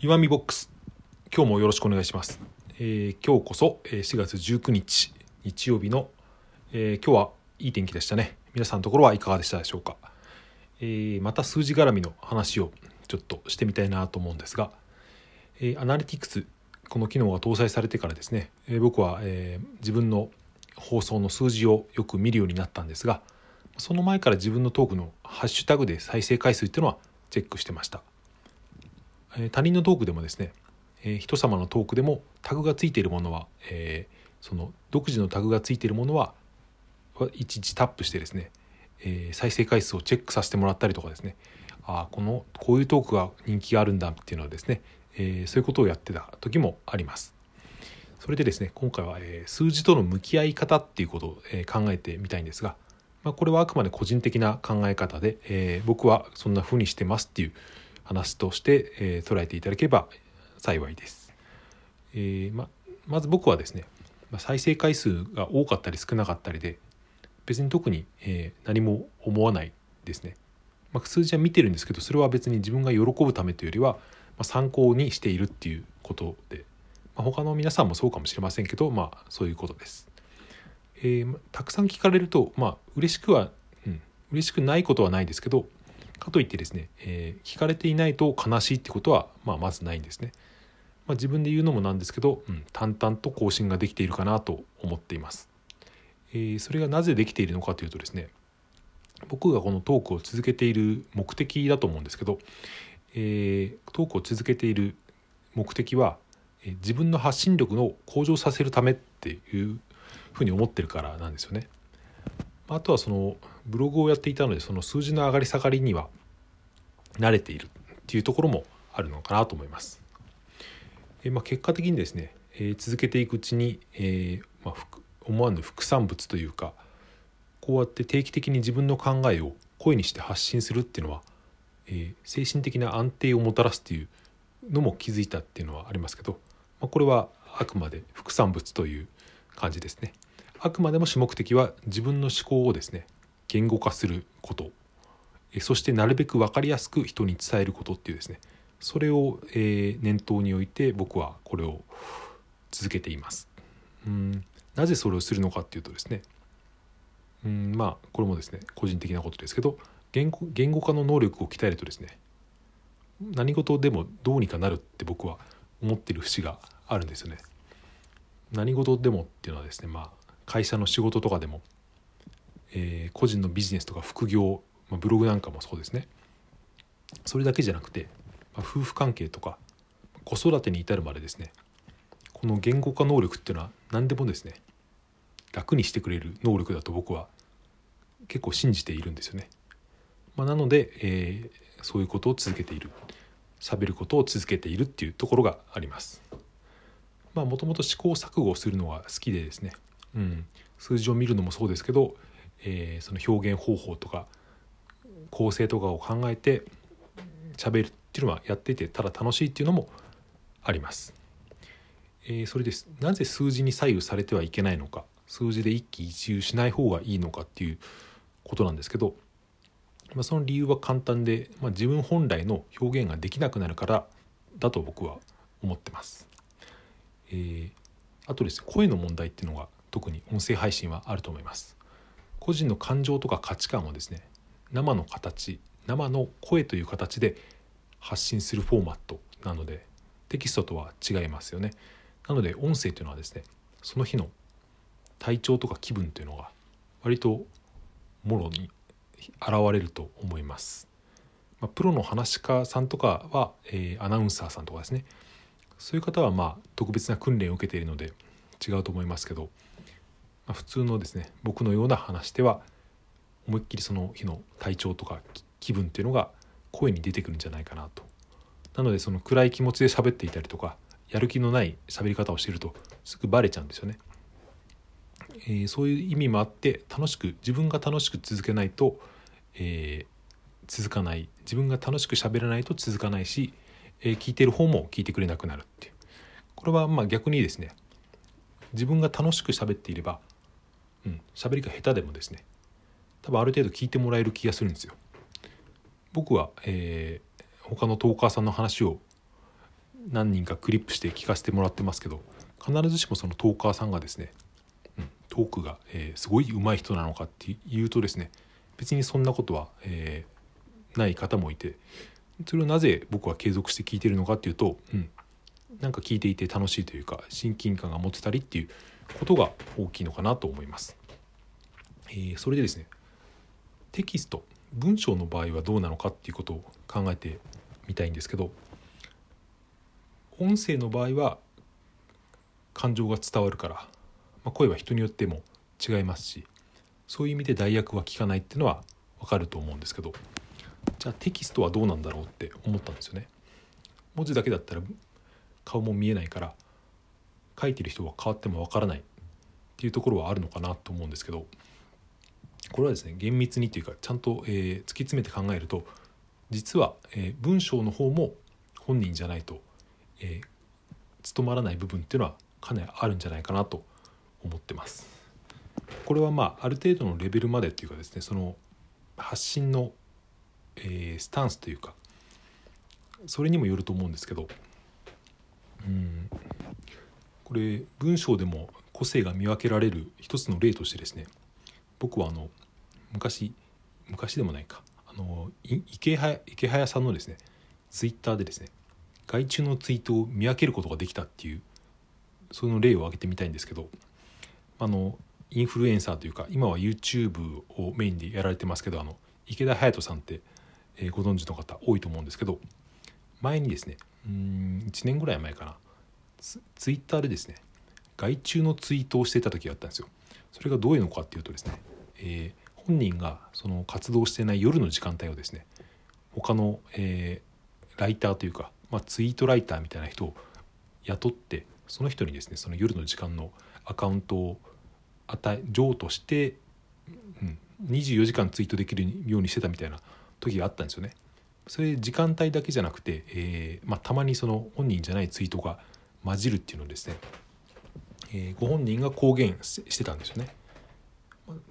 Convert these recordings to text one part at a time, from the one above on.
岩見ボックス。今日もよろしくお願いします、えー今日こそ4月19日日曜日の、えー今日はいい天気でしたね。皆さんのところはいかがでしたでしょうか、えーまた数字絡みの話をちょっとしてみたいなと思うんですが、えアナリティクスこの機能が搭載されてからですね、え僕は、え自分の放送の数字をよく見るようになったんですがその前から自分のトークのハッシュタグで再生回数っていうのはチェックしてました。他人のトークでもですね、人様のトークでもタグがついているものは、その独自のタグがついているものはいちいちタップしてですね、再生回数をチェックさせてもらったりとかですねあーこのこういうトークが人気があるんだっていうのはですね、そういうことをやってた時もあります。それでですね今回は、数字との向き合い方っていうことを、考えてみたいんですが、まあ、これはあくまで個人的な考え方で、僕はそんな風にしてますっていう話として、え捉えていただければ幸いです。えーままず僕はですね、再生回数が多かったり少なかったりで別に特に、えー何も思わないですね。まあ、数字は見てるんですけどそれは別に自分が喜ぶためというよりは、まあ、参考にしているっていうことで、まあ、他の皆さんもそうかもしれませんけどまあそういうことです。えーたくさん聞かれるとまあ嬉しくは、うん、嬉しくないことはないですけどかといってですね、えー聞かれていないと悲しいってことは、まあ、まずないんですね。まあ、自分で言うのもなんですけど、うん、淡々と更新ができているかなと思っています。えーそれがなぜできているのかというとですね僕がこのトークを続けている目的だと思うんですけど、えートークを続けている目的は、えー自分の発信力を向上させるためっていうふうに思ってるからなんですよね。あとはそのブログをやっていたのでその数字の上がり下がりには慣れているっていうところもあるのかなと思います。えまあ、結果的にですね、えー続けていくうちに、えーまあ、思わぬ副産物というかこうやって定期的に自分の考えを声にして発信するっていうのは、えー精神的な安定をもたらすっていうのも気づいたっていうのはありますけど、まあ、これはあくまで副産物という感じですね。あくまでも主目的は自分の思考をですね言語化することそしてなるべく分かりやすく人に伝えることっていうですねそれを、えー念頭に置いて僕はこれを続けています。うんなぜそれをするのかっていうとですねうんまあこれもですね個人的なことですけど言語言語化の能力を鍛えるとですね何事でもどうにかなるって僕は思ってる節があるんですよね。何事でもっていうのはですねまあ会社の仕事とかでも、えー個人のビジネスとか副業、まあ、ブログなんかもそうですねそれだけじゃなくて、まあ夫婦関係とか子育てに至るまでですねこの言語化能力っていうのは何でもですね楽にしてくれる能力だと僕は結構信じているんですよね。まあ、なので、えーそういうことを続けている喋ることを続けているっていうところがあります。まあもともと試行錯誤をするのが好きでですね、うん、数字を見るのもそうですけど、えーその表現方法とか構成とかを考えて喋るっていうのはやっていてただ楽しいっていうのもあります。えーそれですなぜ数字に左右されてはいけないのか数字で一喜一憂しない方がいいのかっていうことなんですけど、まあ、その理由は簡単で、まあ、自分本来の表現ができなくなるからだと僕は思ってます。えーあとですね声の問題っていうのが特に音声配信はあると思います。個人の感情とか価値観をですね生の形生の声という形で発信するフォーマットなのでテキストとは違いますよね。なので音声というのはですねその日の体調とか気分というのが割ともろに現れると思います。ま、プロの話し家さんとかは、えーアナウンサーさんとかですねそういう方はまあ特別な訓練を受けているので違うと思いますけど、普通のですね僕のような話では思いっきりその日の体調とか気分っていうのが声に出てくるんじゃないかなと。なのでその暗い気持ちで喋っていたりとかやる気のない喋り方をしているとすぐバレちゃうんですよね。えーそういう意味もあって楽しく自分が楽しく続けないと、えー続かない自分が楽しく喋らないと続かないし、えー聞いてる方も聞いてくれなくなるっていうこれはまあ逆にですね自分が楽しく喋っていればうん喋りが下手でもですね多分ある程度聞いてもらえる気がするんですよ。僕は、えー他のトーカーさんの話を何人かクリップして聞かせてもらってますけど必ずしもそのトーカーさんがですね、うん、トークが、えー、すごい上手い人なのかっていうとですね別にそんなことは、えー、ない方もいてそれをなぜ僕は継続して聞いてるのかっていうと、うん、なんか聞いていて楽しいというか親近感が持てたりっていうことが大きいのかなと思います。えー、それでですねテキスト文章の場合はどうなのかっていうことを考えてみたいんですけど音声の場合は感情が伝わるから、まあ、声は人によっても違いますしそういう意味で代役は聞かないっていうのは分かると思うんですけどじゃあテキストはどうなんだろうって思ったんですよね。文字だけだったら顔も見えないから書いてる人は変わっても分からないっていうところはあるのかなと思うんですけどこれはですね厳密にというかちゃんと、えー、突き詰めて考えると実は、えー、文章の方も本人じゃないと、えー、務まらない部分っていうのはかなりあるんじゃないかなと思ってます。これはまあある程度のレベルまでっていうかですねその発信の、えー、スタンスというかそれにもよると思うんですけどこれ文章でも個性が見分けられる一つの例としてですね僕はあの昔昔でもないかあの池早池早さんのですねツイッターでですね外注のツイートを見分けることができたっていうその例を挙げてみたいんですけどあのインフルエンサーというか今は YouTube をメインでやられてますけどあの池田隼人さんって、えー、ご存知の方多いと思うんですけど前にですねうん1年ぐらい前かなツツイッターでですね外注のツイートをしていた時があったんですよそれがどういうのかっていうとですね、えー、本人がその活動してない夜の時間帯をですね他の、えー、ライターというか、まあ、ツイートライターみたいな人を雇ってその人にですねその夜の時間のアカウントを与え譲渡して、うん、24時間ツイートできるようにしてたみたいな時があったんですよね。それ時間帯だけじゃなくて、えーまあ、たまにその本人じゃないツイートが混じるっていうのをですね、えー、ご本人が公言してたんですよね。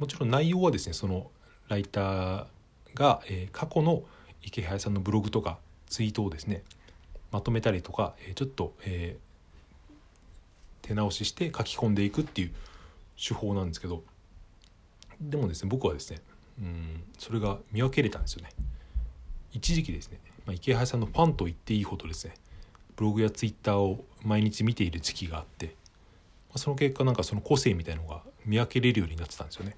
もちろん内容はですねそのライターが、えー、過去の池原さんのブログとかツイートをですねまとめたりとか、えー、ちょっと、えー、手直しして書き込んでいくっていう手法なんですけどでもですね僕はですねうんそれが見分けれたんですよね。一時期ですね、まあ、池原さんのファンと言っていいほどですねブログやツイッターを毎日見ている時期があって、まあ、その結果なんかその個性みたいのが見分けれるようになってたんですよね。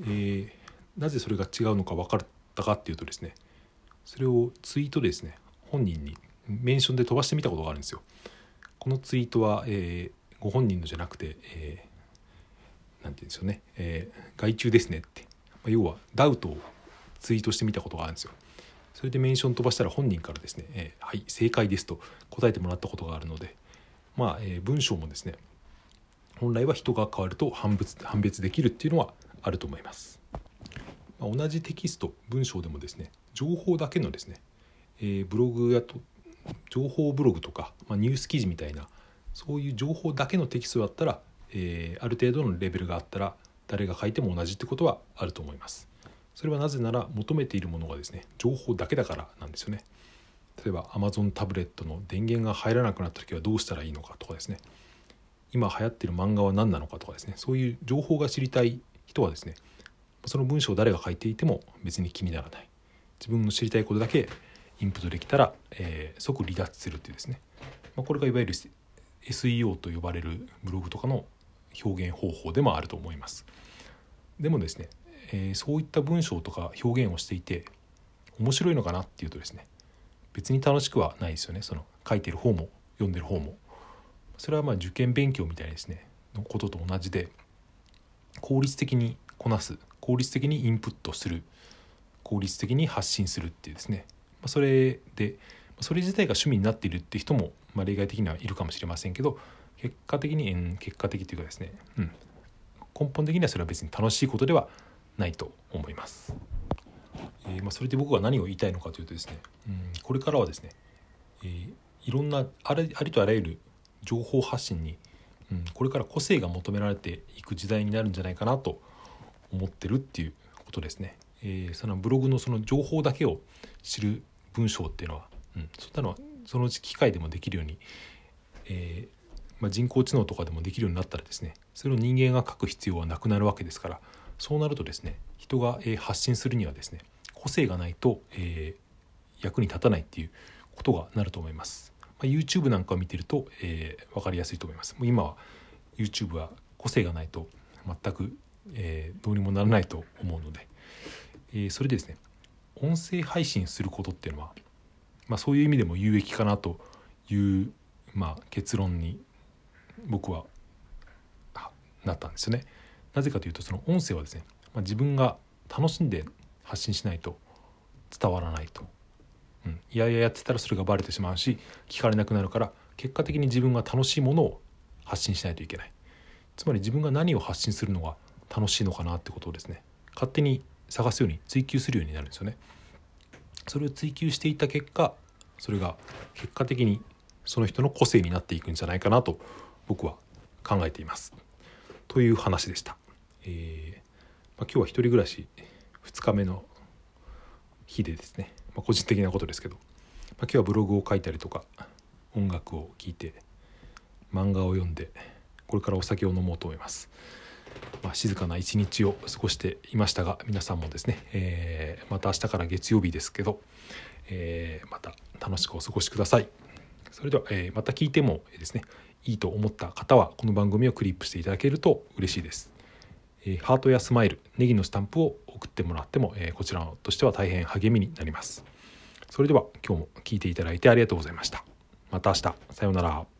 えー、なぜそれが違うのか分かったかっていうとですねそれをツイートでですね本人にメンションで飛ばしてみたことがあるんですよ。このツイートは、えー、ご本人のじゃなくて、えー、て言うんですよね、えー、外注ですねって、まあ、要はダウトをツイートしてみたことがあるんですよ。それでメンション飛ばしたら本人からですね「えー、はい正解です」と答えてもらったことがあるのでまあ、えー、文章もですね本来は人が変わると判別判別できるっていうのはあると思います。まあ、同じテキスト文章でもですね情報だけのですね、えー、ブログやと情報ブログとか、まあ、ニュース記事みたいなそういう情報だけのテキストだったら、えー、ある程度のレベルがあったら誰が書いても同じってことはあると思います。それはなぜなら求めているものがですね情報だけだからなんですよね。例えば Amazon タブレットの電源が入らなくなった時はどうしたらいいのかとかですね。今流行ってる漫画は何なのかとかですね。そういう情報が知りたい人はですねその文章を誰が書いていても別に気にならない。自分の知りたいことだけインプットできたら、えー、即離脱するっていうですね、まあ、これがいわゆる SEO と呼ばれるブログとかの表現方法でもあると思います。でもですねえー、そういった文章とか表現をしていて面白いのかなっていうとですね別に楽しくはないですよね。その書いてる方も読んでる方も。それはまあ受験勉強みたいですね。のことと同じで効率的にこなす効率的にインプットする効率的に発信するっていうですね。まそれでそれ自体が趣味になっているって人も、まあ、例外的にはいるかもしれませんけど結果的に、結果的というかですね、うん、根本的にはそれは別に楽しいことではないと思います。えー、まあ、それで僕は何を言いたいのかというとですね、うん、これからはですね、えー、いろんなありとあらゆる情報発信に、うん、これから個性が求められていく時代になるんじゃないかなと思ってるっていうことですね。えー、そのブログのその情報だけを知る文章っていうのは、うん、そんなのはそのうち機械でもできるように、えー、まあ、人工知能とかでもできるようになったらですねそれを人間が書く必要はなくなるわけですからそうなるとですね人が、え発信するにはですね個性がないと、えー、役に立たないっていうことがなると思います。まあ、YouTube なんかを見てると、えー、分かりやすいと思います。もう今は YouTube は個性がないと全く、えー、どうにもならないと思うので、えー、それでですね音声配信することっていうのは、まあ、そういう意味でも有益かなという、まあ、結論に僕はなったんですよね。なぜかというとその音声はですね、まあ、自分が楽しんで発信しないと伝わらないと、うん、いやいややってたらそれがバレてしまうし聞かれなくなるから結果的に自分が楽しいものを発信しないといけないつまり自分が何を発信するのが楽しいのかなってことをですね勝手に探すように追求するようになるんですよね。それを追求していた結果それが結果的にその人の個性になっていくんじゃないかなと僕は考えています。という話でした。えーまあ、今日は一人暮らし2日目の日でですね、まあ、個人的なことですけど、まあ、今日はブログを書いたりとか音楽を聴いて漫画を読んでこれからお酒を飲もうと思います。まあ、静かな一日を過ごしていましたが皆さんもですね、えー、また明日から月曜日ですけど、えー、また楽しくお過ごしください。それでは、えー、また聞いてもですねいいと思った方はこの番組をクリップしていただけると嬉しいです。えハートやスマイルネギのスタンプを送ってもらっても、えこちらとしては大変励みになります。それでは今日も聴いていただいてありがとうございました。また明日さようなら。